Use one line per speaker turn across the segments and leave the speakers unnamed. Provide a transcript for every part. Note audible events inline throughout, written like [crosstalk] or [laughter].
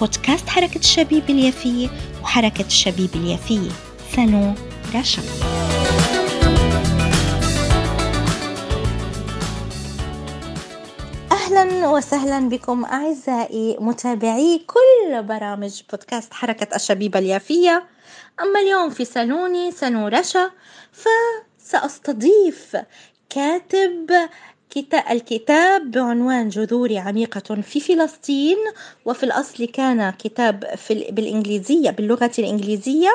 بودكاست حركة الشبيب اليافية وحركة الشبيب اليافية سالون رشا أهلا وسهلا بكم أعزائي متابعي كل برامج بودكاست حركة الشبيبة اليافية أما اليوم في سالوني سالون رشا فسأستضيف كاتب الكتاب بعنوان جذوري عميقة في فلسطين وفي الأصل كان كتاب في بالإنجليزية باللغة الإنجليزية.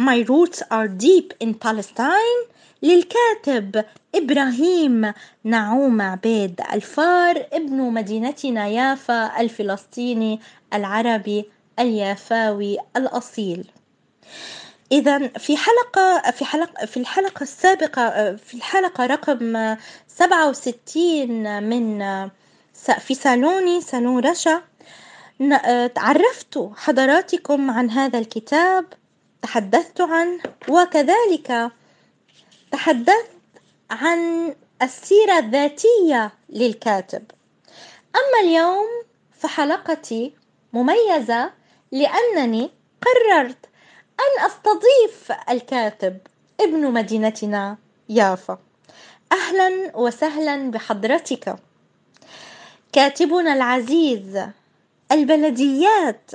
My roots are deep in Palestine. للكاتب إبراهيم نعوم عبيد الفار ابن مدينتنا يافا الفلسطيني العربي اليافاوي الأصيل. إذا في حلقة في حلقة في الحلقة السابقة في الحلقة رقم 67 من في صالوني صالون رشا. تعرفت حضراتكم عن هذا الكتاب تحدثت عنه وكذلك تحدثت عن السيرة الذاتية للكاتب. أما اليوم فحلقتي مميزة لأنني قررت أن أستضيف الكاتب ابن مدينتنا يافا. أهلا وسهلا بحضرتك. كاتبنا العزيز البلديات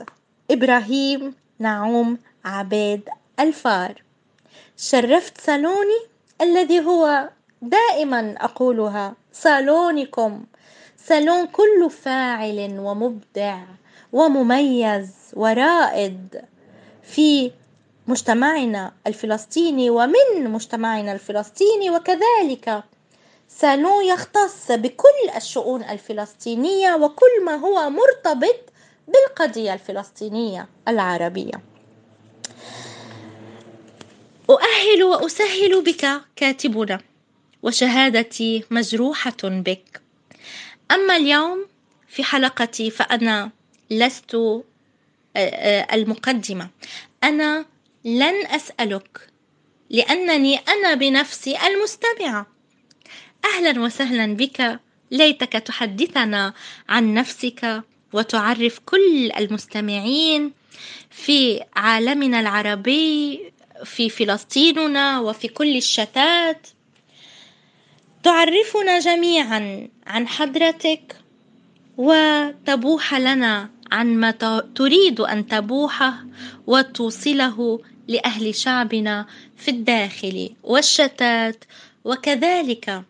إبراهيم نعوم عبيد الفار. شرفت صالوني الذي هو دائما أقولها صالونكم. صالون كل فاعل ومبدع ومميز ورائد. في مجتمعنا الفلسطيني ومن مجتمعنا الفلسطيني وكذلك سالون يختص بكل الشؤون الفلسطينية وكل ما هو مرتبط بالقضية الفلسطينية العربية. أؤهل وأسهل بك كاتبنا وشهادتي مجروحة بك. أما اليوم في حلقتي فأنا لست آه، آه، المقدمة. أنا لن أسألك لأنني أنا بنفسي المستمعة. أهلا وسهلا بك ليتك تحدثنا عن نفسك وتعرف كل المستمعين في عالمنا العربي في فلسطيننا وفي كل الشتات. تعرفنا جميعا عن حضرتك وتبوح لنا عن ما تريد أن تبوحه وتوصله لأهل شعبنا في الداخل والشتات وكذلك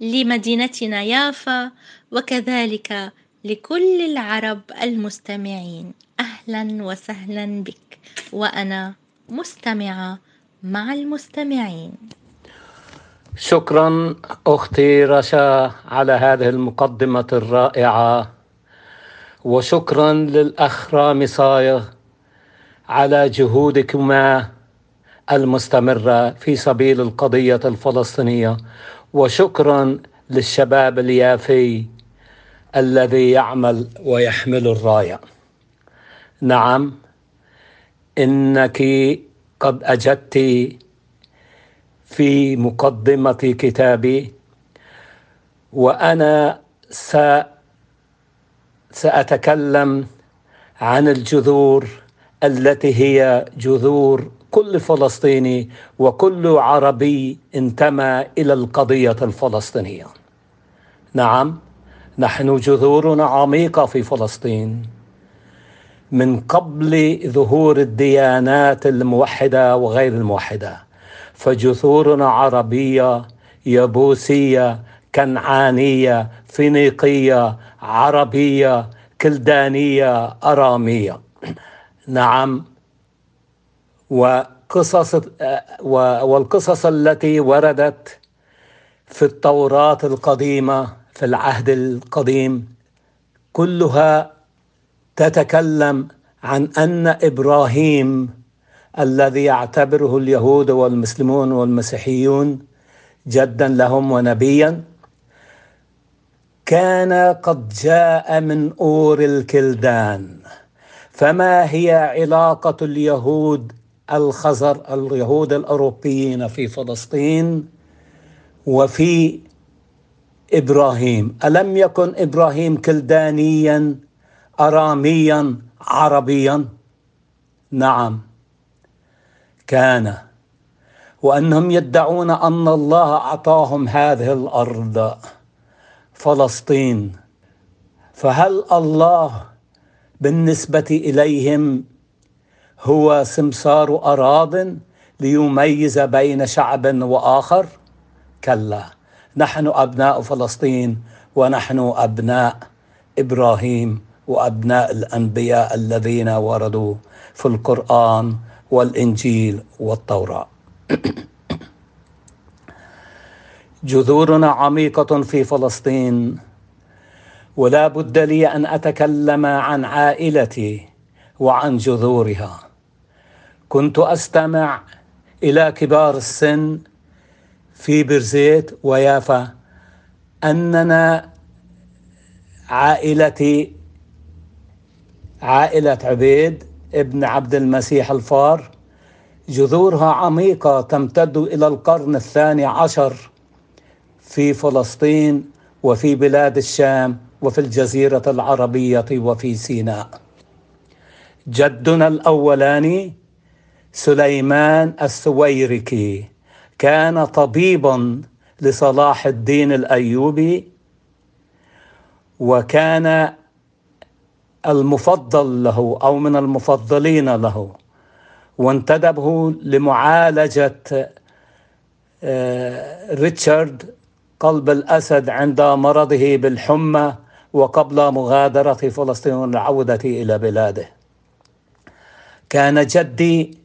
لمدينتنا يافا وكذلك لكل العرب المستمعين. أهلا وسهلا بك وأنا مستمعة مع المستمعين.
شكرا أختي رشا على هذه المقدمة الرائعة وشكرا للاخ رامي صايغ على جهودكما المستمرة في سبيل القضية الفلسطينية. وشكرا للشباب اليافي الذي يعمل ويحمل الراية. نعم إنك قد أجدت في مقدمة كتابي وأنا س سأتكلم عن الجذور التي هي جذور كل فلسطيني وكل عربي انتمى إلى القضية الفلسطينية. نعم نحن جذورنا عميقة في فلسطين. من قبل ظهور الديانات الموحدة وغير الموحدة فجذورنا عربية يبوسيه كنعانية فينيقية عربية كلدانية أرامية. نعم. وقصص والقصص التي وردت في التوراة القديمة في العهد القديم كلها تتكلم عن أن إبراهيم الذي يعتبره اليهود والمسلمون والمسيحيون جدا لهم ونبيا كان قد جاء من أور الكلدان. فما هي علاقة اليهود الخزر اليهود الأوروبيين في فلسطين وفي إبراهيم؟ ألم يكن إبراهيم كلدانيا اراميا عربيا؟ نعم. كان. وأنهم يدعون أن الله أعطاهم هذه الأرض فلسطين. فهل الله بالنسبة إليهم هو سمسار أراض ليميز بين شعب وآخر؟ كلا. نحن أبناء فلسطين ونحن أبناء إبراهيم وأبناء الأنبياء الذين وردوا في القرآن والإنجيل والتوراة. [coughs] جذورنا عميقة في فلسطين. ولا بد لي أن أتكلم عن عائلتي وعن جذورها. كنت أستمع إلى كبار السن في برزيت ويافا أننا عائلتي عائلة عبيد ابن عبد المسيح الفار جذورها عميقة تمتد إلى القرن الثاني عشر في فلسطين وفي بلاد الشام. وفي الجزيرة العربية وفي سيناء. جدنا الاولاني سليمان السويركي كان طبيبا لصلاح الدين الأيوبي وكان المفضل له أو من المفضلين له وانتدبه لمعالجة آه، ريتشارد قلب الأسد عند مرضه بالحمى وقبل مغادرة فلسطين والعوده إلى بلاده. كان جدي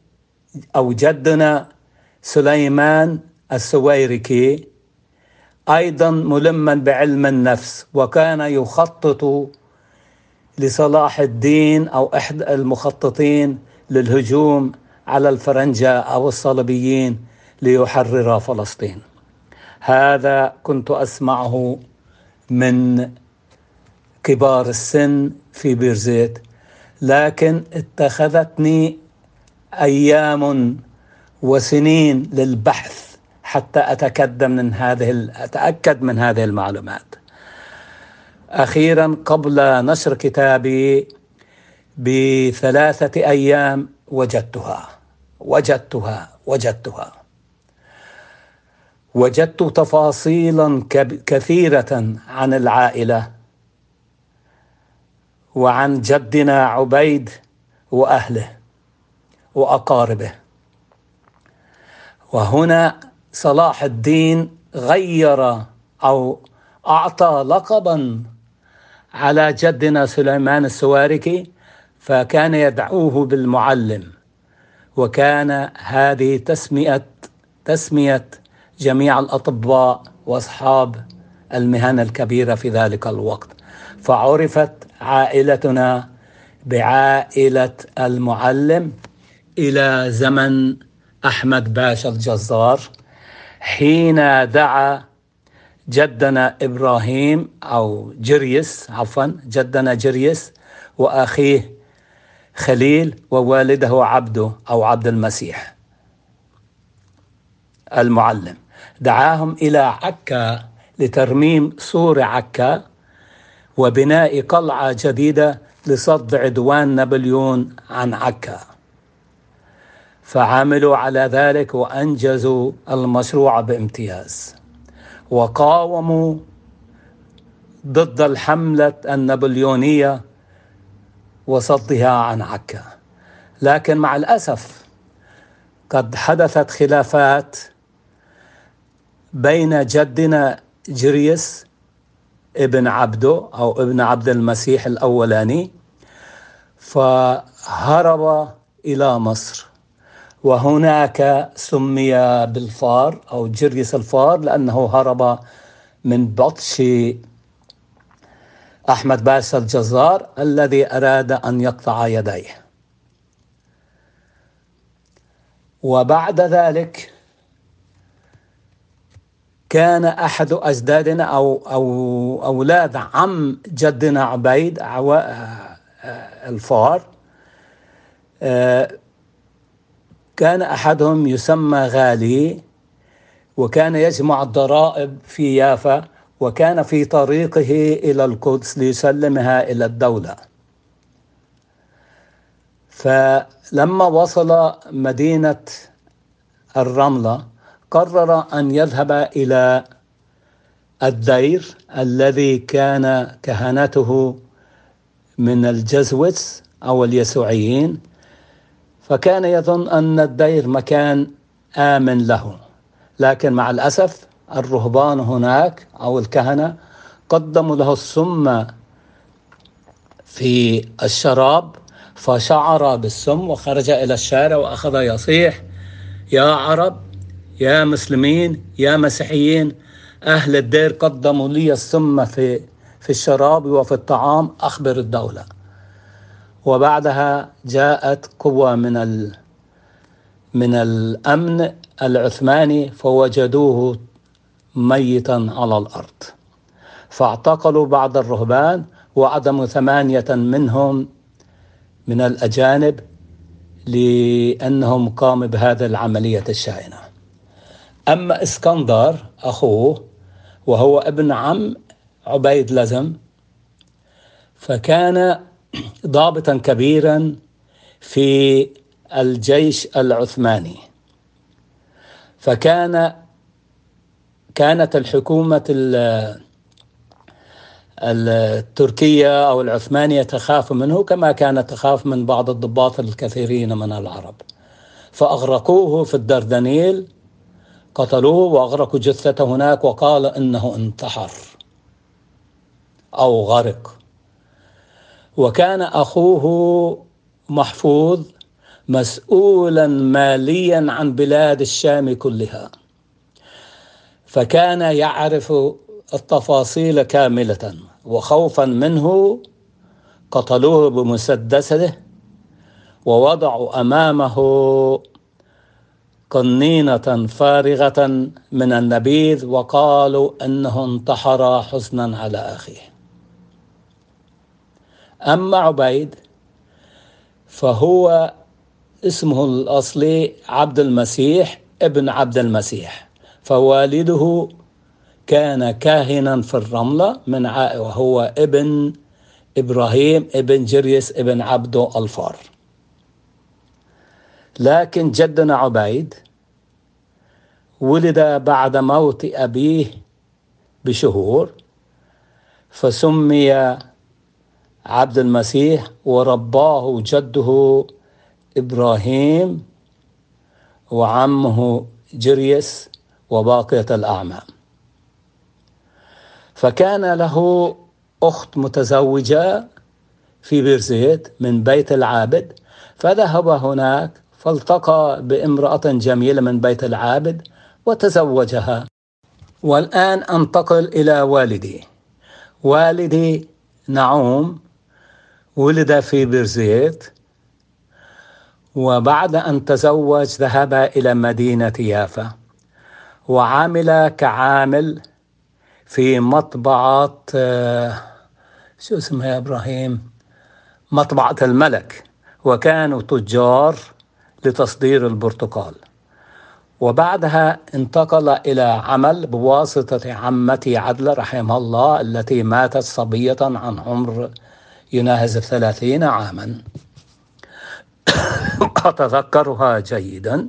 أو جدنا سليمان السويركي أيضا ملما بعلم النفس وكان يخطط لصلاح الدين أو احد المخططين للهجوم على الفرنجة أو الصليبيين ليحرر فلسطين. هذا كنت أسمعه من كبار السن في بيرزيت. لكن اتخذتني أيام وسنين للبحث حتى اتكد من هذه أتأكد من هذه المعلومات. أخيرا قبل نشر كتابي بثلاثة أيام وجدتها. وجدتها وجدتها. وجدت تفاصيلا كثيرة عن العائلة. وعن جدنا عبيد وأهله وأقاربه. وهنا صلاح الدين غير أو أعطى لقبا على جدنا سليمان السواركي فكان يدعوه بالمعلم وكان هذه تسميه تسمية جميع الأطباء وأصحاب المهن الكبيرة في ذلك الوقت. فعرفت عائلتنا بعائلة المعلم إلى زمن أحمد باشا الجزار حين دعا جدنا إبراهيم أو جريس عفوا جدنا جريس وأخيه خليل ووالده عبده أو عبد المسيح المعلم. دعاهم إلى عكا لترميم سور عكا وبناء قلعة جديدة لصد عدوان نابليون عن عكا. فعملوا على ذلك وأنجزوا المشروع بامتياز. وقاوموا ضد الحملة النابليونية وصدها عن عكا. لكن مع الأسف قد حدثت خلافات بين جدنا جريس ابن عبده أو ابن عبد المسيح الأولاني فهرب إلى مصر. وهناك سمي بالفار أو جريس الفار لأنه هرب من بطش أحمد باشا الجزار الذي أراد أن يقطع يديه. وبعد ذلك كان أحد أجدادنا أو أو أولاد عم جدنا عبيد الفار. كان أحدهم يسمى غالي وكان يجمع الضرائب في يافا وكان في طريقه إلى القدس ليسلمها إلى الدولة. فلما وصل مدينة الرملة قرر أن يذهب إلى الدير الذي كان كهنته من الجزوتس أو اليسوعيين فكان يظن أن الدير مكان آمن له. لكن مع الأسف الرهبان هناك أو الكهنة قدموا له السم في الشراب فشعر بالسم وخرج إلى الشارع وأخذ يصيح يا عرب يا مسلمين يا مسيحيين أهل الدير قدموا لي السم في في الشراب وفي الطعام أخبر الدولة. وبعدها جاءت قوة من ال من الأمن العثماني فوجدوه ميتا على الأرض. فاعتقلوا بعض الرهبان وعدموا ثمانية منهم من الأجانب لأنهم قاموا بهذه العملية الشائنة. أما إسكندر أخوه وهو ابن عم عبيد لزم فكان ضابطا كبيرا في الجيش العثماني. فكان كانت الحكومة التركية أو العثمانية تخاف منه كما كانت تخاف من بعض الضباط الكثيرين من العرب. فأغرقوه في الدردنيل قتلوه وأغرقوا جثته هناك وقال إنه انتحر. أو غرق. وكان أخوه محفوظ مسؤولا ماليا عن بلاد الشام كلها. فكان يعرف التفاصيل كاملة وخوفا منه قتلوه بمسدسه ووضعوا أمامه قنينة فارغة من النبيذ وقالوا أنه انتحر حزنا على أخيه. أما عبيد فهو اسمه الأصلي عبد المسيح ابن عبد المسيح فوالده كان كاهنا في الرملة من وهو ابن إبراهيم ابن جريس ابن عبدو الفار. لكن جدنا عبيد ولد بعد موت أبيه بشهور فسمي عبد المسيح ورباه جده إبراهيم وعمه جريس وباقية الأعمام. فكان له أخت متزوجة في بيرزيت من بيت العابد فذهب هناك فالتقى بامرأة جميلة من بيت العابد وتزوجها. والآن أنتقل إلى والدي. والدي نعوم ولد في بيرزيت وبعد أن تزوج ذهب إلى مدينة يافا وعمل كعامل في مطبعة شو اسمها يا إبراهيم؟ مطبعة الملك. وكانوا تجار. لتصدير البرتقال. وبعدها انتقل إلى عمل بواسطة عمتي عدلة رحمها الله التي ماتت صبية عن عمر يناهز الثلاثين عاما. [coughs] أتذكرها جيدا.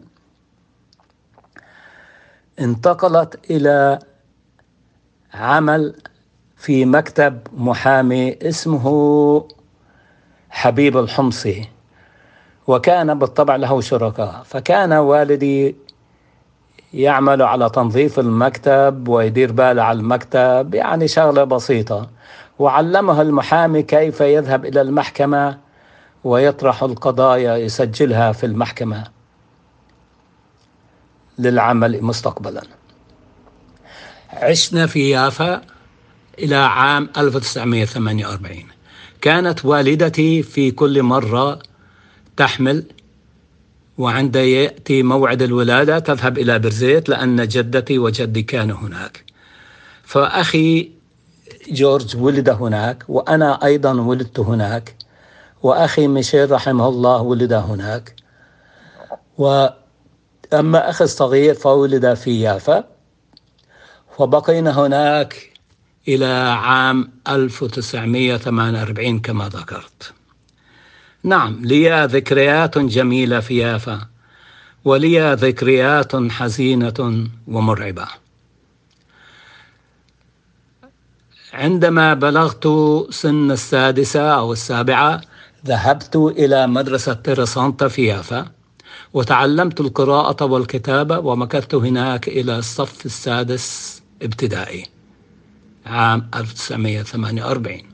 انتقلت إلى عمل في مكتب محامي اسمه حبيب الحمصي. وكان بالطبع له شركاء. فكان والدي يعمل على تنظيف المكتب ويدير باله على المكتب يعني شغلة بسيطة. وعلمه المحامي كيف يذهب إلى المحكمة ويطرح القضايا يسجلها في المحكمة للعمل مستقبلا. عشنا في يافا إلى عام 1948 كانت والدتي في كل مرة تحمل وعند يأتي موعد الولادة تذهب إلى برزيت لأن جدتي وجدي كانوا هناك. فأخي جورج ولد هناك وأنا أيضا ولدت هناك وأخي ميشيل رحمه الله ولد هناك. وأما أخي الصغير فولد في يافا. وبقينا هناك إلى عام 1948 كما ذكرت. نعم لي ذكريات جميلة في يافا ولي ذكريات حزينة ومرعبة. عندما بلغت سن السادسة أو السابعة ذهبت إلى مدرسة تيرسانتا في يافا وتعلمت القراءة والكتابة ومكثت هناك إلى الصف السادس ابتدائي عام 1948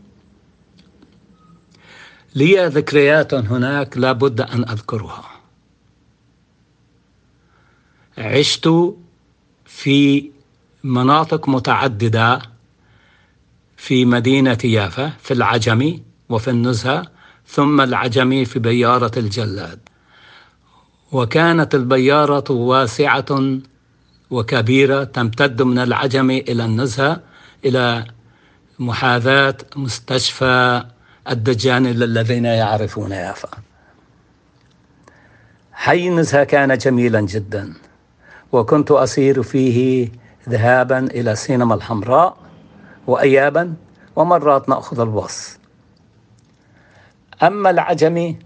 لي ذكريات هناك لا بد أن أذكرها. عشت في مناطق متعددة في مدينة يافا في العجمي وفي النزهة ثم العجمي في بيارة الجلاد. وكانت البيارة واسعة وكبيرة تمتد من العجمي إلى النزهة إلى محاذاة مستشفى الدجان للذين يعرفون يافا. حي نزهة كان جميلا جدا وكنت أسير فيه ذهابا إلى السينما الحمراء وأيابا ومرات نأخذ الباص. أما العجمي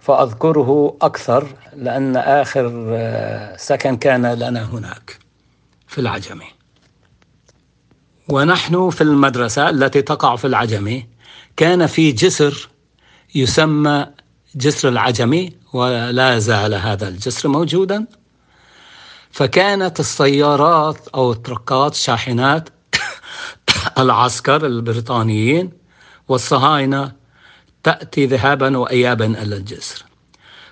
فأذكره أكثر لأن آخر آه، سكن كان لنا هناك في العجمي ونحن في المدرسة التي تقع في العجمي كان في جسر يسمى جسر العجمي ولا زال هذا الجسر موجودا. فكانت السيارات أو التركات شاحنات [coughs] العسكر البريطانيين والصهاينة تأتي ذهابا وإيابا إلى الجسر.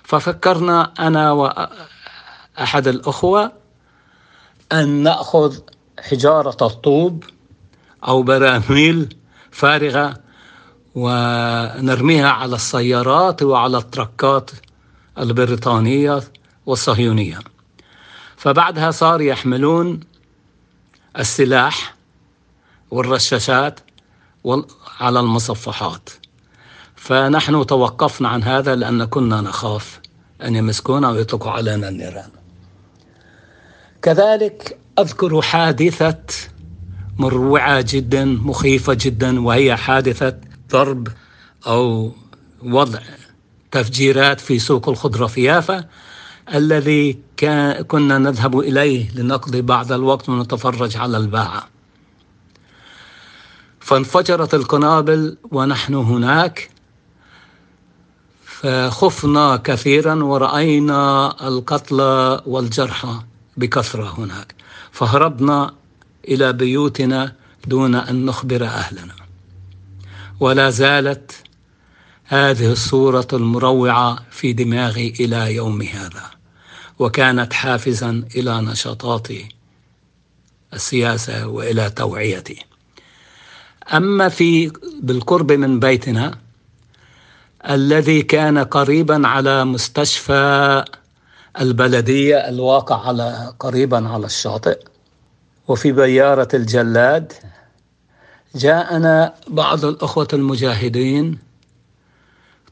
ففكرنا أنا وأحد الأخوة أن نأخذ حجارة الطوب أو براميل فارغة ونرميها على السيارات وعلى التركات البريطانية والصهيونية. فبعدها صار يحملون السلاح والرشاشات على المصفحات. فنحن توقفنا عن هذا لأن كنا نخاف أن يمسكونا ويطلقوا علينا النيران. كذلك أذكر حادثة مروعة جدا مخيفة جدا وهي حادثة ضرب أو وضع تفجيرات في سوق الخضرة في يافا الذي كنا نذهب إليه لنقضي بعض الوقت ونتفرج على الباعة. فانفجرت القنابل ونحن هناك فخفنا كثيرا ورأينا القتلى والجرحى بكثرة هناك. فهربنا إلى بيوتنا دون أن نخبر أهلنا. ولا زالت هذه الصورة المروعة في دماغي إلى يوم هذا وكانت حافزا إلى نشاطاتي السياسة وإلى توعيتي. أما في بالقرب من بيتنا الذي كان قريبا على مستشفى البلدية الواقع على قريبا على الشاطئ وفي بيارة الجلاد جاءنا بعض الأخوة المجاهدين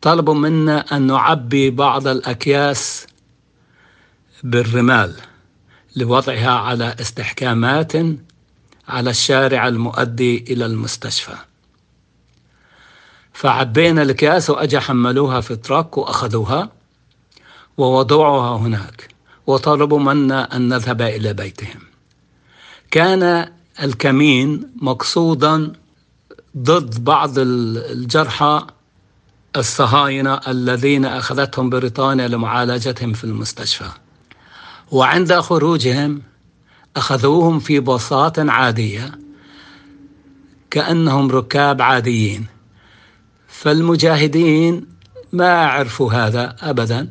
طلبوا منا أن نعبي بعض الأكياس بالرمال لوضعها على استحكامات على الشارع المؤدي إلى المستشفى. فعبينا الأكياس وأجا حملوها في تراك وأخذوها ووضعوها هناك وطلبوا منا أن نذهب إلى بيتهم. كان الكمين مقصودا ضد بعض الجرحى الصهاينة الذين أخذتهم بريطانيا لمعالجتهم في المستشفى. وعند خروجهم أخذوهم في باصات عادية كأنهم ركاب عاديين. فالمجاهدين ما عرفوا هذا أبدا.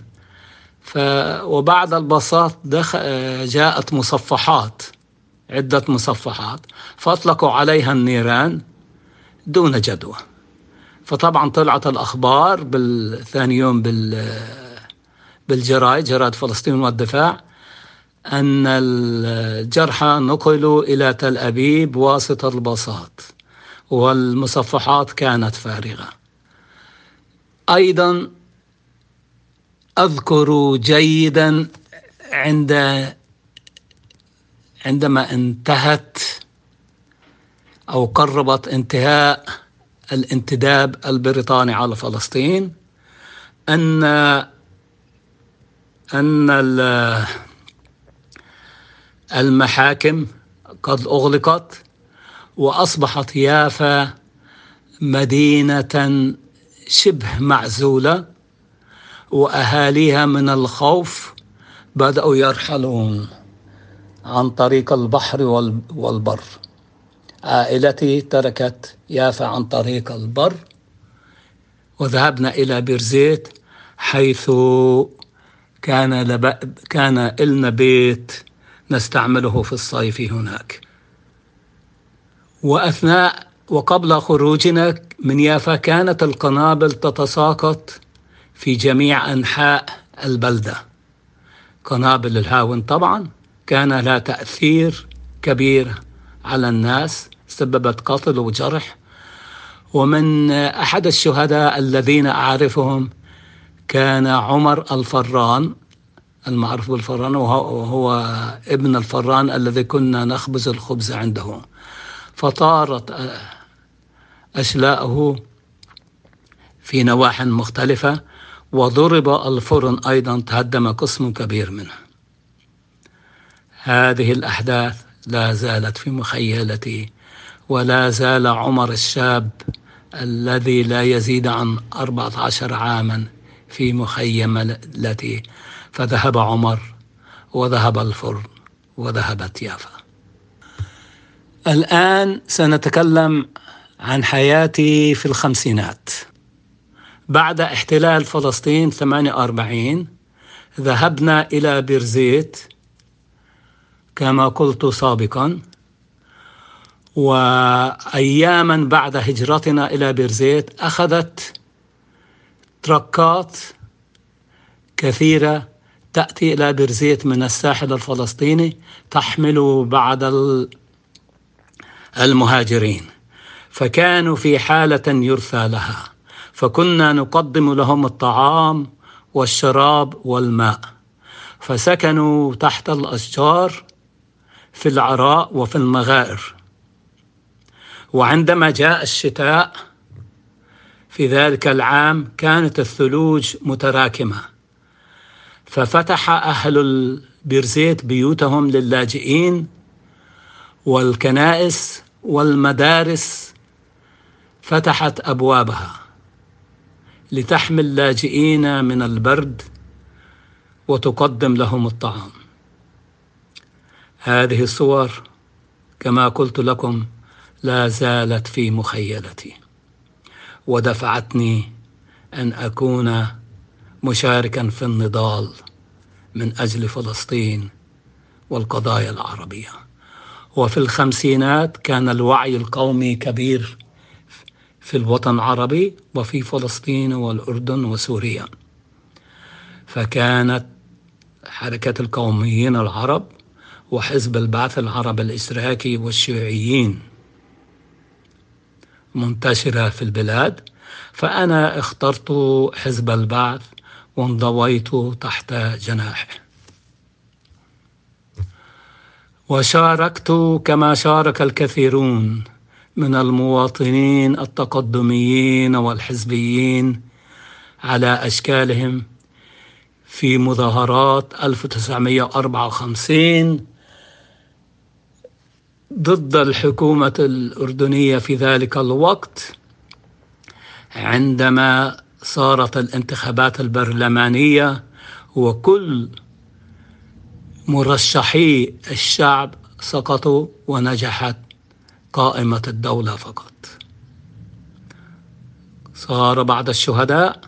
ف وبعد الباصات دخ... جاءت مصفحات عدة مصفحات فأطلقوا عليها النيران دون جدوى. فطبعا طلعت الأخبار بالثاني يوم بال بالجرائد جرائد فلسطين والدفاع أن الجرحى نقلوا إلى تل أبيب واسطة الباصات والمصفحات كانت فارغة. أيضا أذكر جيدا عند عندما انتهت أو قربت انتهاء الانتداب البريطاني على فلسطين أن أن المحاكم قد أغلقت وأصبحت يافا مدينة شبه معزولة وأهاليها من الخوف بدأوا يرحلون. عن طريق البحر والبر. عائلتي تركت يافا عن طريق البر وذهبنا إلى بيرزيت حيث كان لب... كان لنا بيت نستعمله في الصيف هناك. وأثناء وقبل خروجنا من يافا كانت القنابل تتساقط في جميع أنحاء البلدة. قنابل الهاون طبعا كان لها تأثير كبير على الناس سببت قتل وجرح. ومن أحد الشهداء الذين أعرفهم كان عمر الفران المعروف بالفران وهو ابن الفران الذي كنا نخبز الخبز عنده. فطارت أشلاءه في نواح مختلفة وضرب الفرن أيضا تهدم قسم كبير منه. هذه الأحداث لا زالت في مخيلتي ولا زال عمر الشاب الذي لا يزيد عن أربعة عشر عاما في مخيمتي. فذهب عمر وذهب الفرن وذهبت يافا الآن سنتكلم عن حياتي في الخمسينات. بعد احتلال فلسطين 48 ذهبنا إلى بيرزيت كما قلت سابقا وأياما بعد هجرتنا إلى بيرزيت أخذت تركات كثيرة تأتي إلى بيرزيت من الساحل الفلسطيني تحمل بعض المهاجرين. فكانوا في حالة يرثى لها. فكنا نقدم لهم الطعام والشراب والماء. فسكنوا تحت الأشجار في العراء وفي المغائر وعندما جاء الشتاء في ذلك العام كانت الثلوج متراكمة. ففتح أهل البرزيت بيوتهم للاجئين والكنائس والمدارس فتحت أبوابها لتحمي اللاجئين من البرد وتقدم لهم الطعام. هذه الصور كما قلت لكم لا زالت في مخيلتي ودفعتني أن أكون مشاركا في النضال من أجل فلسطين والقضايا العربية. وفي الخمسينات كان الوعي القومي كبير في الوطن العربي وفي فلسطين والأردن وسوريا. فكانت حركة القوميين العرب وحزب البعث العرب الاشتراكي والشيوعيين منتشرة في البلاد فأنا اخترت حزب البعث وانضويت تحت جناحه. وشاركت كما شارك الكثيرون من المواطنين التقدميين والحزبيين على أشكالهم في مظاهرات 1954 ضد الحكومة الأردنية في ذلك الوقت عندما صارت الانتخابات البرلمانية وكل مرشحي الشعب سقطوا ونجحت قائمة الدولة فقط. صار بعض الشهداء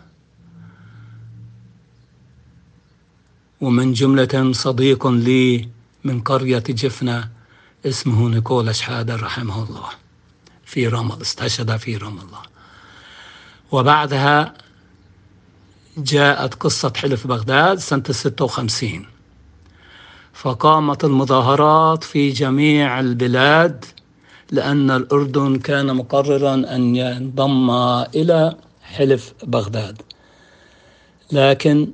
ومن جملة صديق لي من قرية جفنة اسمه نيكولا شحادة رحمه الله. في رام استشهد في رام الله. وبعدها جاءت قصة حلف بغداد سنة 56 فقامت المظاهرات في جميع البلاد لأن الأردن كان مقررا أن ينضم إلى حلف بغداد. لكن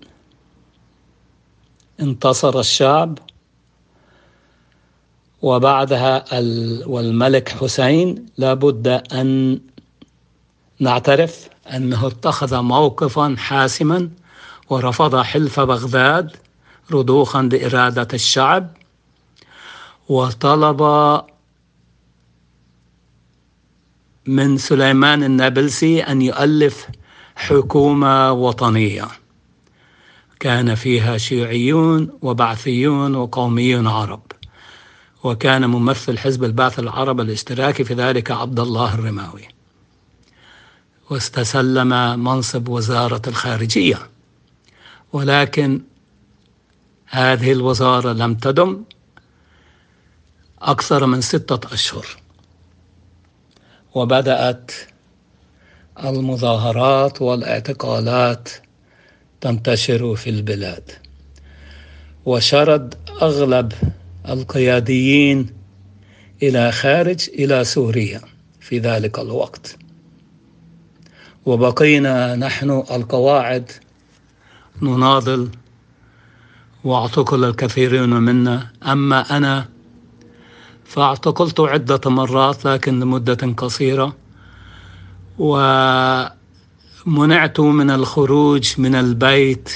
انتصر الشعب وبعدها والملك حسين لابد أن نعترف أنه اتخذ موقفا حاسما ورفض حلف بغداد رضوخا لإرادة الشعب وطلب من سليمان النابلسي أن يؤلف حكومة وطنية. كان فيها شيوعيون وبعثيون وقوميون عرب. وكان ممثل حزب البعث العرب الاشتراكي في ذلك عبد الله الرماوي. واستسلم منصب وزارة الخارجية. ولكن هذه الوزارة لم تدم أكثر من ستة أشهر. وبدأت المظاهرات والاعتقالات تنتشر في البلاد. وشرد أغلب القياديين إلى خارج إلى سوريا في ذلك الوقت. وبقينا نحن القواعد نناضل واعتقل الكثيرون منا. أما أنا فاعتقلت عدة مرات لكن لمدة قصيرة. ومنعت من الخروج من البيت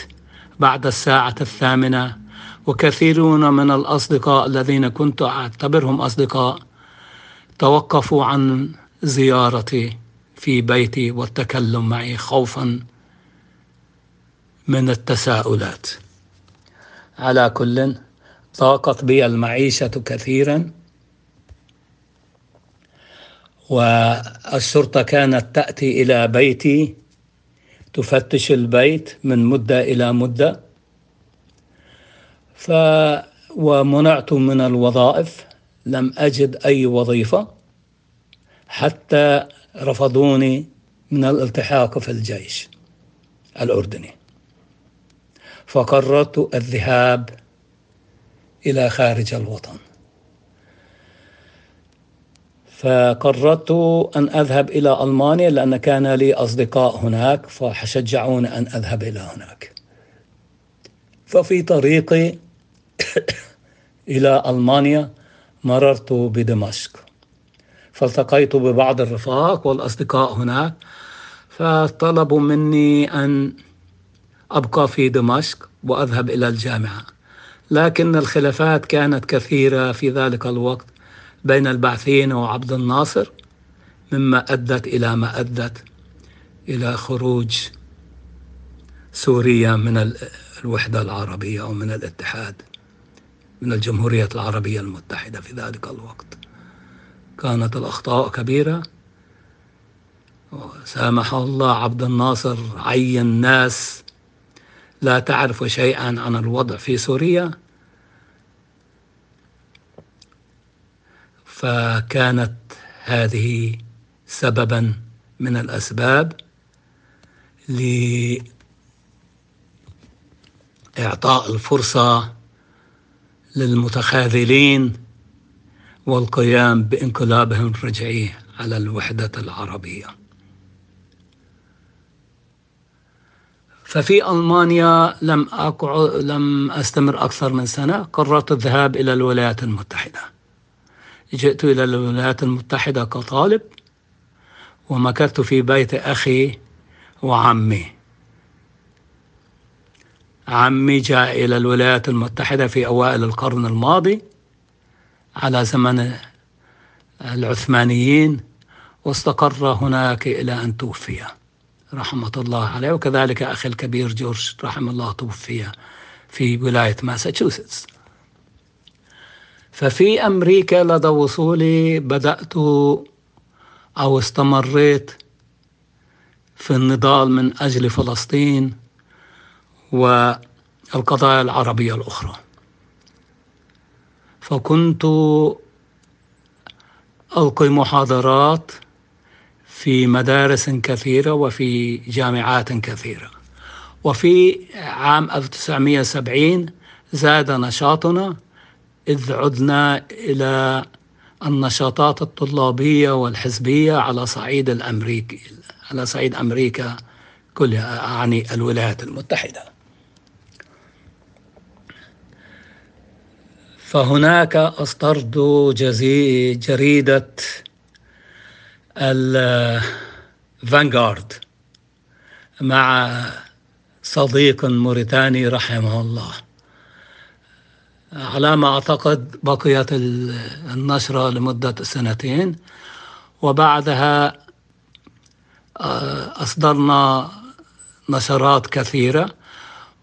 بعد الساعة الثامنة. وكثيرون من الأصدقاء الذين كنت أعتبرهم أصدقاء توقفوا عن زيارتي في بيتي والتكلم معي خوفا من التساؤلات. على كل ضاقت بي المعيشة كثيرا والشرطة كانت تأتي إلى بيتي تفتش البيت من مدة إلى مدة. ف ومنعت من الوظائف لم أجد أي وظيفة حتى رفضوني من الالتحاق في الجيش الأردني. فقررت الذهاب إلى خارج الوطن. فقررت أن أذهب إلى ألمانيا لأن كان لي أصدقاء هناك فشجعوني أن أذهب إلى هناك. ففي طريقي [coughs] إلى ألمانيا مررت بدمشق. فالتقيت ببعض الرفاق والأصدقاء هناك فطلبوا مني أن أبقى في دمشق وأذهب إلى الجامعة. لكن الخلافات كانت كثيرة في ذلك الوقت بين البعثيين وعبد الناصر مما أدت إلى ما أدت إلى خروج سوريا من الوحدة العربية أو من الاتحاد. من الجمهورية العربية المتحدة في ذلك الوقت. كانت الأخطاء كبيرة. سامح الله عبد الناصر عين ناس لا تعرف شيئا عن الوضع في سوريا. فكانت هذه سببا من الأسباب لإعطاء الفرصة للمتخاذلين والقيام بانقلابهم الرجعي على الوحدة العربية. ففي ألمانيا لم أقع لم أستمر أكثر من سنة قررت الذهاب إلى الولايات المتحدة. جئت إلى الولايات المتحدة كطالب ومكثت في بيت أخي وعمي. عمي جاء إلى الولايات المتحدة في أوائل القرن الماضي على زمن العثمانيين واستقر هناك إلى أن توفي. رحمة الله عليه وكذلك أخي الكبير جورج رحمه الله توفي في ولاية ماساتشوستس. ففي أمريكا لدى وصولي بدأت أو استمريت في النضال من أجل فلسطين والقضايا العربية الأخرى. فكنت ألقي محاضرات في مدارس كثيرة وفي جامعات كثيرة. وفي عام 1970 زاد نشاطنا إذ عدنا إلى النشاطات الطلابية والحزبية على صعيد الأمريكي على صعيد أمريكا كلها أعني الولايات المتحدة. فهناك أصدرت جريدة الفانغارد مع صديق موريتاني رحمه الله. على ما أعتقد بقيت النشرة لمدة سنتين وبعدها آه، أصدرنا نشرات كثيرة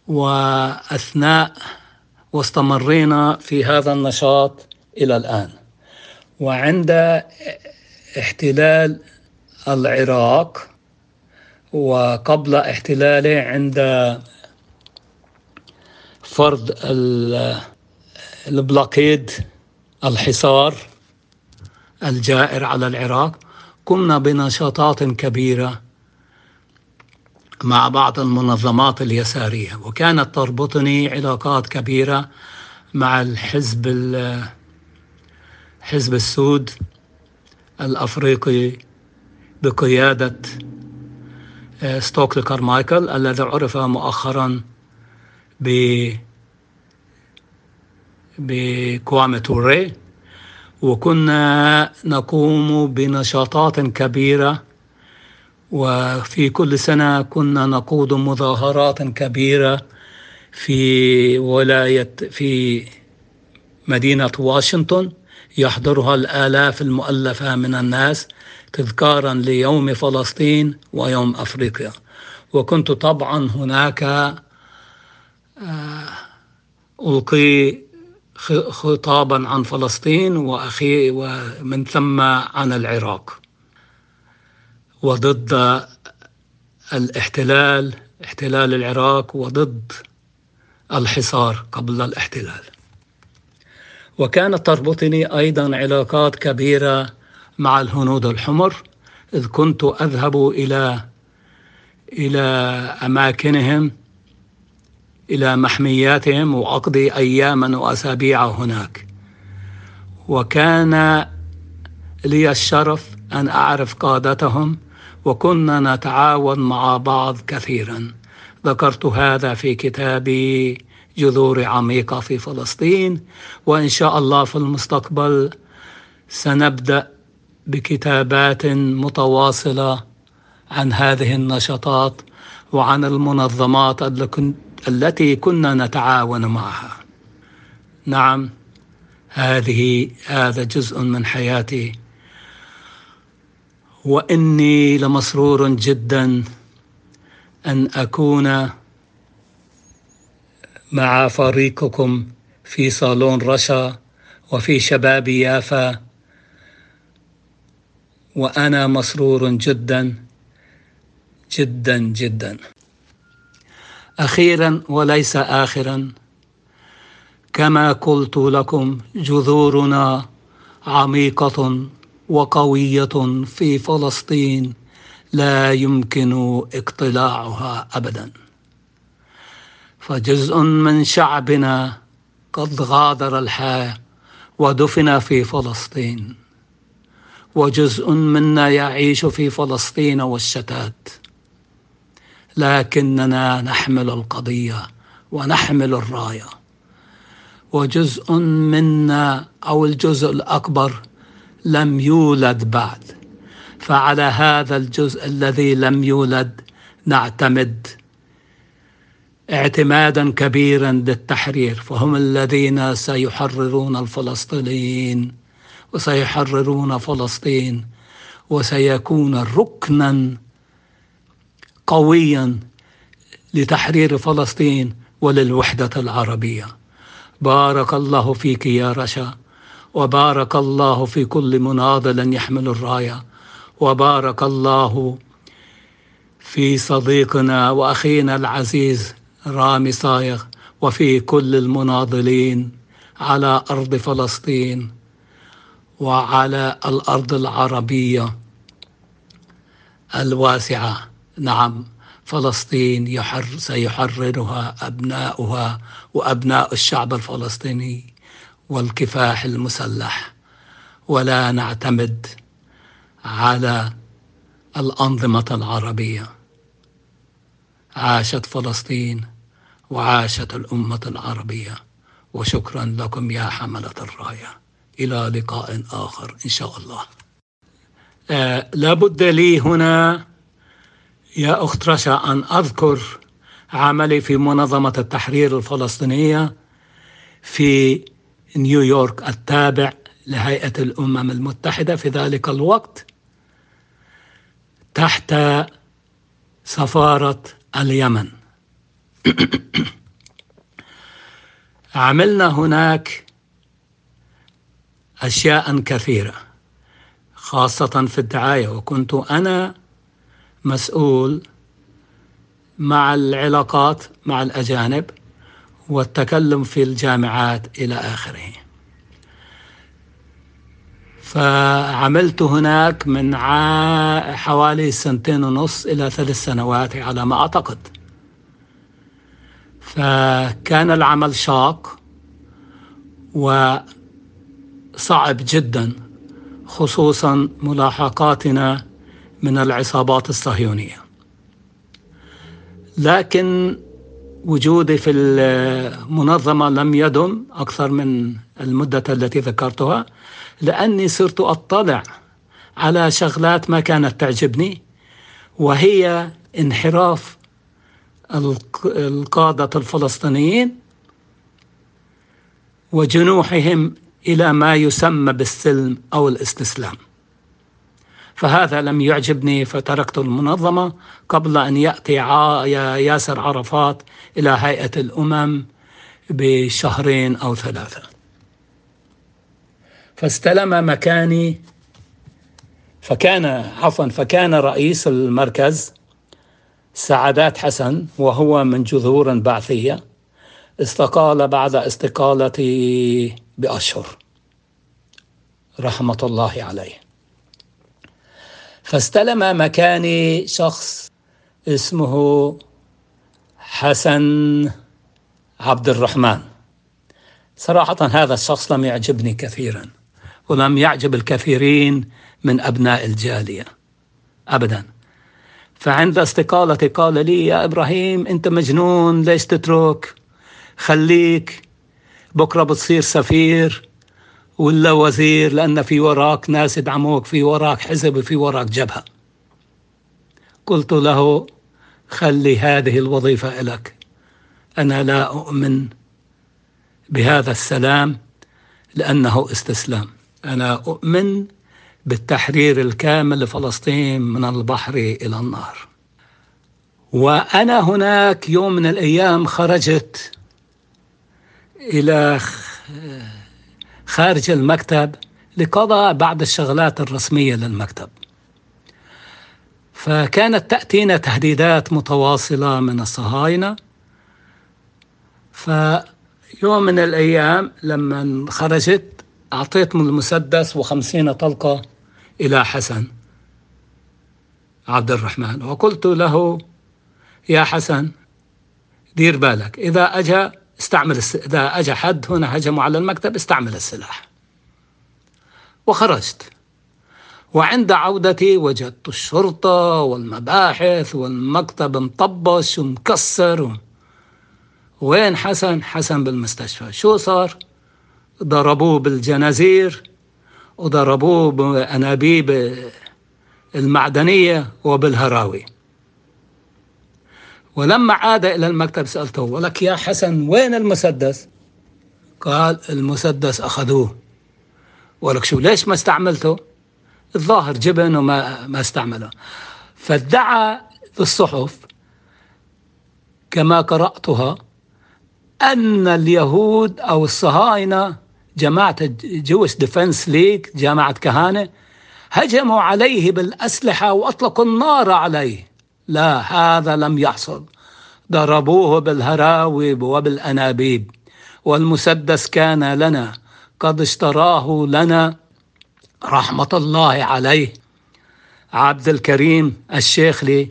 وأثناء واستمرينا في هذا النشاط إلى الآن. وعند احتلال العراق وقبل احتلاله عند فرض البلوكيد الحصار الجائر على العراق قمنا بنشاطات كبيرة مع بعض المنظمات اليسارية. وكانت تربطني علاقات كبيرة مع الحزب حزب السود الأفريقي بقيادة آه، ستوكلي كارمايكل الذي عرف مؤخرا ب بكوامي توري. وكنا نقوم بنشاطات كبيرة وفي كل سنة كنا نقود مظاهرات كبيرة في ولاية في مدينة واشنطن يحضرها الآلاف المؤلفة من الناس تذكارا ليوم فلسطين ويوم أفريقيا. وكنت طبعا هناك آه، ألقي خطابا عن فلسطين وأخي ومن ثم عن العراق. وضد الاحتلال احتلال العراق وضد الحصار قبل الاحتلال. وكانت تربطني أيضا علاقات كبيرة مع الهنود الحمر إذ كنت أذهب إلى إلى أماكنهم إلى محمياتهم وأقضي أياما وأسابيع هناك. وكان لي الشرف أن أعرف قادتهم وكنا نتعاون مع بعض كثيرا. ذكرت هذا في كتابي جذور عميقة في فلسطين وإن شاء الله في المستقبل سنبدأ بكتابات متواصلة عن هذه النشاطات وعن المنظمات التي كنا نتعاون معها. نعم هذه هذا جزء من حياتي. وإني لمسرور جدا أن أكون مع فريقكم في صالون رشا وفي شباب يافا. وأنا مسرور جدا جدا جدا. أخيرا وليس اخرا كما قلت لكم جذورنا عميقة. وقوية في فلسطين لا يمكن اقتلاعها ابدا. فجزء من شعبنا قد غادر الحياة ودفن في فلسطين وجزء منا يعيش في فلسطين والشتات. لكننا نحمل القضية ونحمل الراية وجزء منا أو الجزء الأكبر لم يولد بعد. فعلى هذا الجزء الذي لم يولد نعتمد اعتمادا كبيرا للتحرير. فهم الذين سيحررون الفلسطينيين وسيحررون فلسطين وسيكون ركنا قويا لتحرير فلسطين وللوحدة العربية. بارك الله فيك يا رشا. وبارك الله في كل مناضل يحمل الراية. وبارك الله في صديقنا وأخينا العزيز رامي صايغ وفي كل المناضلين على أرض فلسطين وعلى الأرض العربية الواسعة. نعم فلسطين يحر سيحررها أبناؤها وأبناء الشعب الفلسطيني. والكفاح المسلح ولا نعتمد على الأنظمة العربية. عاشت فلسطين وعاشت الأمة العربية. وشكرا لكم يا حملة الراية. إلى لقاء آخر إن شاء الله. آه لابد لي هنا يا أخت رشا أن أذكر عملي في منظمة التحرير الفلسطينية في نيويورك التابع لهيئة الأمم المتحدة في ذلك الوقت تحت سفارة اليمن. [coughs] عملنا هناك أشياء كثيرة خاصة في الدعاية. وكنت أنا مسؤول مع العلاقات مع الأجانب والتكلم في الجامعات إلى آخره. فعملت هناك من حوالي سنتين ونص إلى ثلاث سنوات على ما أعتقد. فكان العمل شاق وصعب جدا خصوصا ملاحقاتنا من العصابات الصهيونية. لكن وجودي في المنظمة لم يدم أكثر من المدة التي ذكرتها لأني صرت أطلع على شغلات ما كانت تعجبني وهي انحراف القادة الفلسطينيين وجنوحهم إلى ما يسمى بالسلم أو الاستسلام. فهذا لم يعجبني فتركت المنظمة قبل أن يأتي ياسر عرفات إلى هيئة الأمم بشهرين أو ثلاثة. فاستلم مكاني فكان عفوا فكان رئيس المركز سعادات حسن وهو من جذور بعثية استقال بعد استقالتي بأشهر. رحمة الله عليه. فاستلم مكاني شخص اسمه حسن عبد الرحمن صراحة هذا الشخص لم يعجبني كثيرا ولم يعجب الكثيرين من أبناء الجالية. أبدا. فعند استقالتي قال لي يا إبراهيم أنت مجنون ليش تترك؟ خليك بكرة بتصير سفير. ولا وزير لأن في وراك ناس يدعموك في وراك حزب في وراك جبهة. قلت له خلي هذه الوظيفة لك أنا لا أؤمن بهذا السلام لأنه استسلام. أنا أؤمن بالتحرير الكامل لفلسطين من البحر إلى النهر وأنا هناك يوم من الأيام خرجت إلى خارج المكتب لقضاء بعض الشغلات الرسمية للمكتب. فكانت تأتينا تهديدات متواصلة من الصهاينة. فيوم من الأيام لما خرجت أعطيت من المسدس وخمسين طلقة إلى حسن عبد الرحمن. وقلت له يا حسن دير بالك. إذا أجا استعمل الس... إذا أجا حد هنا هجموا على المكتب استعمل السلاح. وخرجت. وعند عودتي وجدت الشرطة والمباحث والمكتب مطبش ومكسر. و... وين حسن؟ حسن بالمستشفى. شو صار؟ ضربوه بالجنازير وضربوه بأنابيب المعدنية وبالهراوي. ولما عاد إلى المكتب سألته ولك يا حسن وين المسدس؟ قال المسدس أخذوه. ولك شو ليش ما استعملته؟ الظاهر جبن وما ما استعمله. فادعى في الصحف كما قرأتها أن اليهود أو الصهاينة جماعة Jewish Defense League جماعة كهانا هجموا عليه بالأسلحة وأطلقوا النار عليه. لا هذا لم يحصل. ضربوه بالهراوي وبالأنابيب. والمسدس كان لنا. قد اشتراه لنا. رحمة الله عليه. عبد الكريم الشيخلي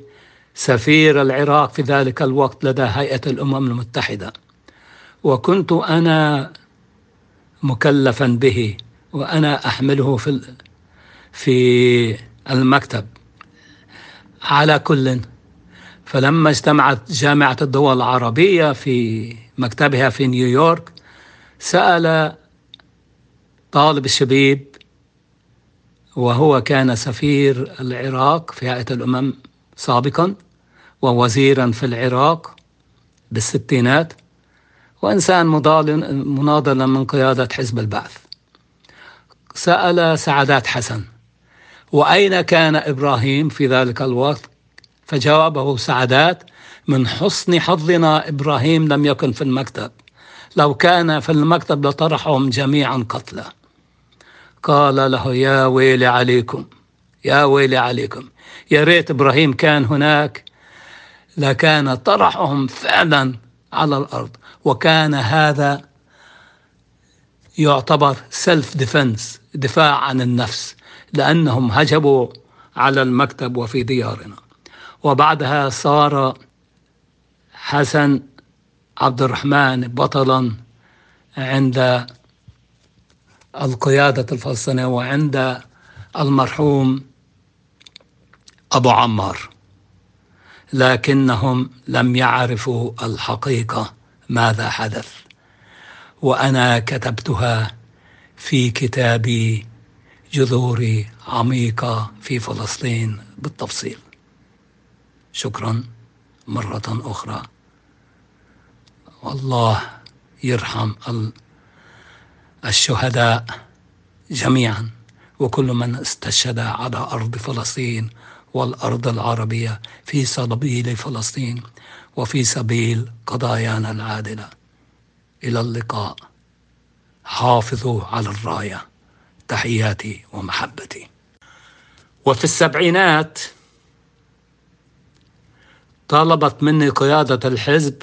سفير العراق في ذلك الوقت لدى هيئة الأمم المتحدة. وكنت أنا مكلفا به وأنا أحمله في في المكتب. على كل. فلما اجتمعت جامعة الدول العربية في مكتبها في نيويورك سأل طالب الشبيب وهو كان سفير العراق في هيئة الأمم سابقا ووزيرا في العراق بالستينات وإنسان مناضلا من قيادة حزب البعث. سأل سعادات حسن. وأين كان إبراهيم في ذلك الوقت؟ فجاوبه سعادات من حسن حظنا إبراهيم لم يكن في المكتب. لو كان في المكتب لطرحهم جميعا قتلى قال له يا ويلي عليكم يا ويلي عليكم يا ريت إبراهيم كان هناك. لكان طرحهم فعلا على الأرض. وكان هذا يعتبر self defense دفاع عن النفس. لأنهم هجموا على المكتب وفي ديارنا. وبعدها صار حسن عبد الرحمن بطلا عند القيادة الفلسطينية وعند المرحوم أبو عمار. لكنهم لم يعرفوا الحقيقة ماذا حدث. وأنا كتبتها في كتابي جذوري عميقة في فلسطين بالتفصيل. شكرا مرة أخرى. والله يرحم الشهداء جميعا وكل من استشهد على أرض فلسطين والأرض العربية في سبيل فلسطين وفي سبيل قضايانا العادلة. إلى اللقاء. حافظوا على الراية. تحياتي ومحبتي. وفي السبعينات طلبت مني قيادة الحزب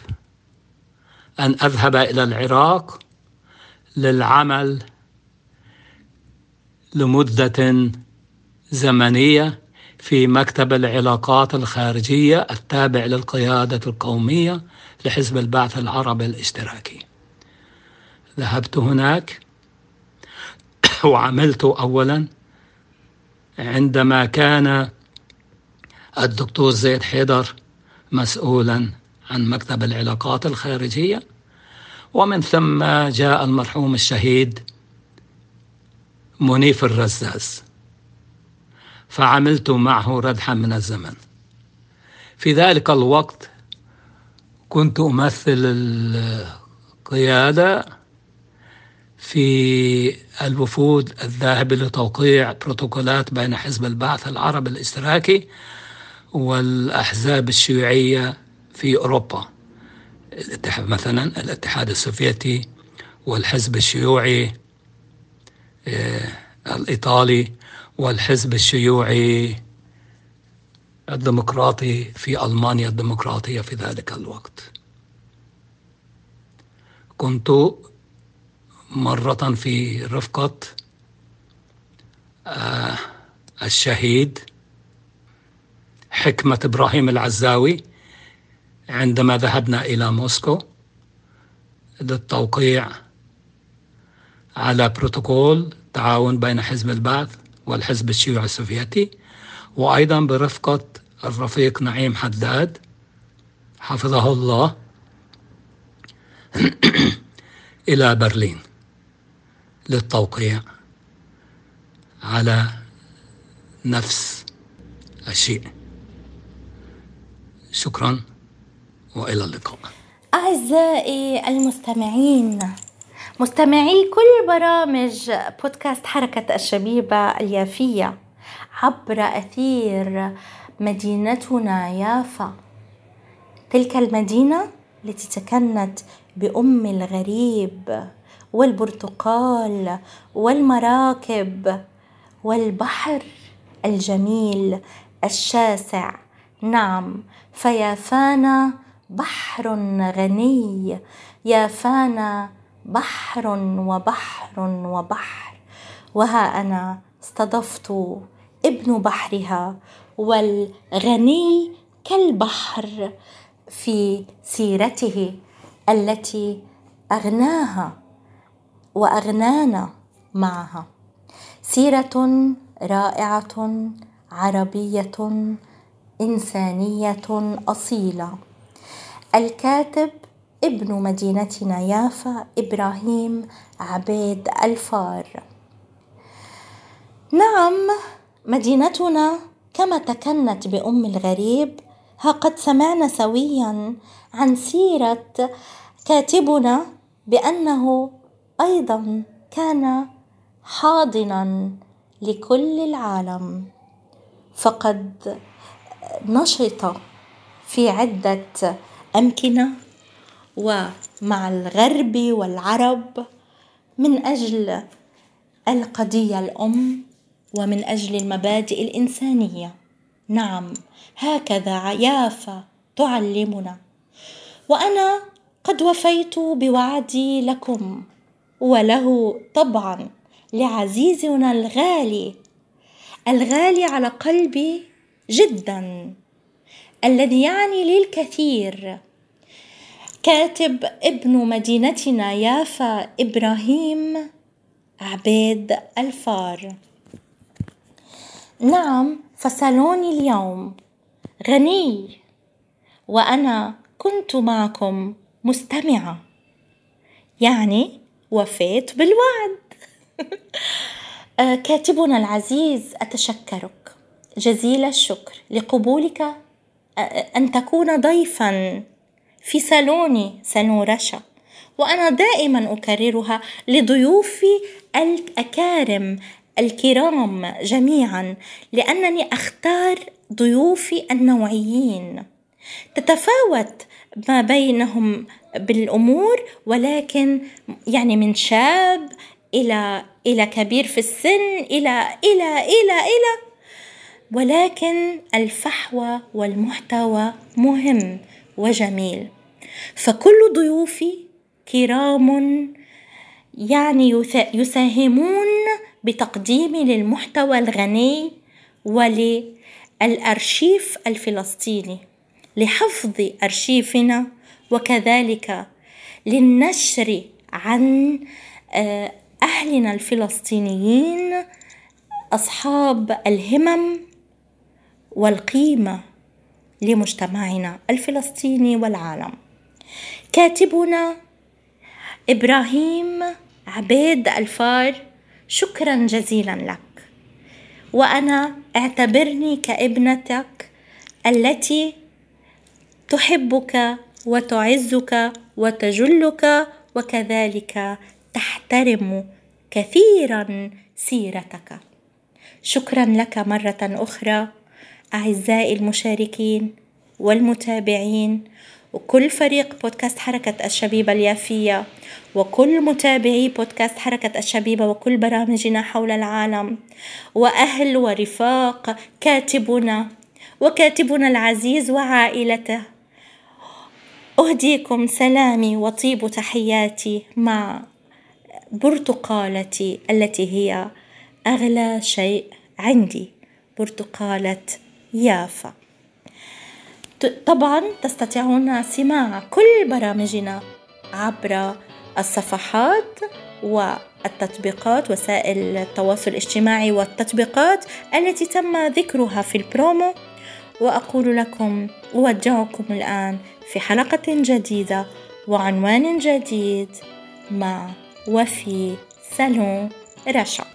أن أذهب إلى العراق للعمل لمدة زمنية في مكتب العلاقات الخارجية التابع للقيادة القومية لحزب البعث العربي الاشتراكي. ذهبت هناك وعملت أولا؟ عندما كان الدكتور زيد حيدر مسؤولا عن مكتب العلاقات الخارجية ومن ثم جاء المرحوم الشهيد منيف الرزاز فعملت معه ردحا من الزمن. في ذلك الوقت كنت أمثل القيادة في الوفود الذاهبة لتوقيع بروتوكولات بين حزب البعث العربي الإشتراكي والأحزاب الشيوعية في أوروبا. مثلا الاتحاد السوفيتي والحزب الشيوعي آه، الإيطالي والحزب الشيوعي الديمقراطي في ألمانيا الديمقراطية في ذلك الوقت. كنت مرة في رفقة آه، الشهيد حكمة إبراهيم العزاوي عندما ذهبنا إلى موسكو للتوقيع على بروتوكول تعاون بين حزب البعث والحزب الشيوعي السوفيتي وأيضا برفقة الرفيق نعيم حداد حفظه الله [coughs] إلى برلين. للتوقيع على نفس الشيء. شكرا وإلى اللقاء.
أعزائي المستمعين مستمعي كل برامج بودكاست حركة الشبيبة اليافية عبر أثير مدينتنا يافا. تلك المدينة التي تكنت بأم الغريب. والبرتقال والمراكب والبحر الجميل الشاسع. نعم فيافانا بحر غني يافانا بحر وبحر وبحر. وها أنا استضفت ابن بحرها والغني كالبحر في سيرته التي أغناها. وأغنانا معها. سيرة رائعة عربية إنسانية أصيلة. الكاتب ابن مدينتنا يافا إبراهيم عبيد الفار. نعم مدينتنا كما تكنت بأم الغريب ها قد سمعنا سويا عن سيرة كاتبنا بأنه أيضا كان حاضنا لكل العالم. فقد نشط في عدة أمكنة ومع الغرب والعرب من أجل القضية الأم ومن أجل المبادئ الإنسانية. نعم هكذا يافا تعلمنا. وأنا قد وفيت بوعدي لكم. وله طبعا لعزيزنا الغالي الغالي على قلبي جدا الذي يعني لي الكثير كاتب ابن مدينتنا يافا إبراهيم عبيد الفار. نعم فصالوني اليوم. غني. وأنا كنت معكم مستمعة. يعني وفيت بالوعد. [laughs] آه، كاتبنا العزيز أتشكرك. جزيل الشكر. لقبولك آه، أن تكون ضيفا في صالوني صالون رشا وأنا دائما أكررها لضيوفي الأكارم الكرام جميعا لأنني أختار ضيوفي النوعيين. تتفاوت ما بينهم بالأمور ولكن يعني من شاب إلى إلى كبير في السن إلى إلى إلى إلى. ولكن الفحوى والمحتوى مهم وجميل. فكل ضيوفي كرام يعني يساهمون بتقديمي للمحتوى الغني وللأرشيف الفلسطيني. لحفظ أرشيفنا وكذلك للنشر عن آه، أهلنا الفلسطينيين أصحاب الهمم والقيمة لمجتمعنا الفلسطيني والعالم. كاتبنا إبراهيم عبيد الفار شكرا جزيلا لك. وأنا أعتبرني كابنتك التي تحبك وتعزك وتجلك وكذلك تحترم كثيرا سيرتك. شكرا لك مرة أخرى أعزائي المشاركين والمتابعين وكل فريق بودكاست حركة الشبيبة اليافية وكل متابعي بودكاست حركة الشبيبة وكل برامجنا حول العالم وأهل ورفاق كاتبنا وكاتبنا العزيز وعائلته. أهديكم سلامي وطيب تحياتي مع برتقالتي التي هي أغلى شيء عندي برتقالة يافا. طبعا تستطيعون سماع كل برامجنا عبر الصفحات والتطبيقات وسائل التواصل الاجتماعي والتطبيقات التي تم ذكرها في البرومو. وأقول لكم اودعكم الآن في حلقة جديدة وعنوان جديد مع وفي سالون رشا.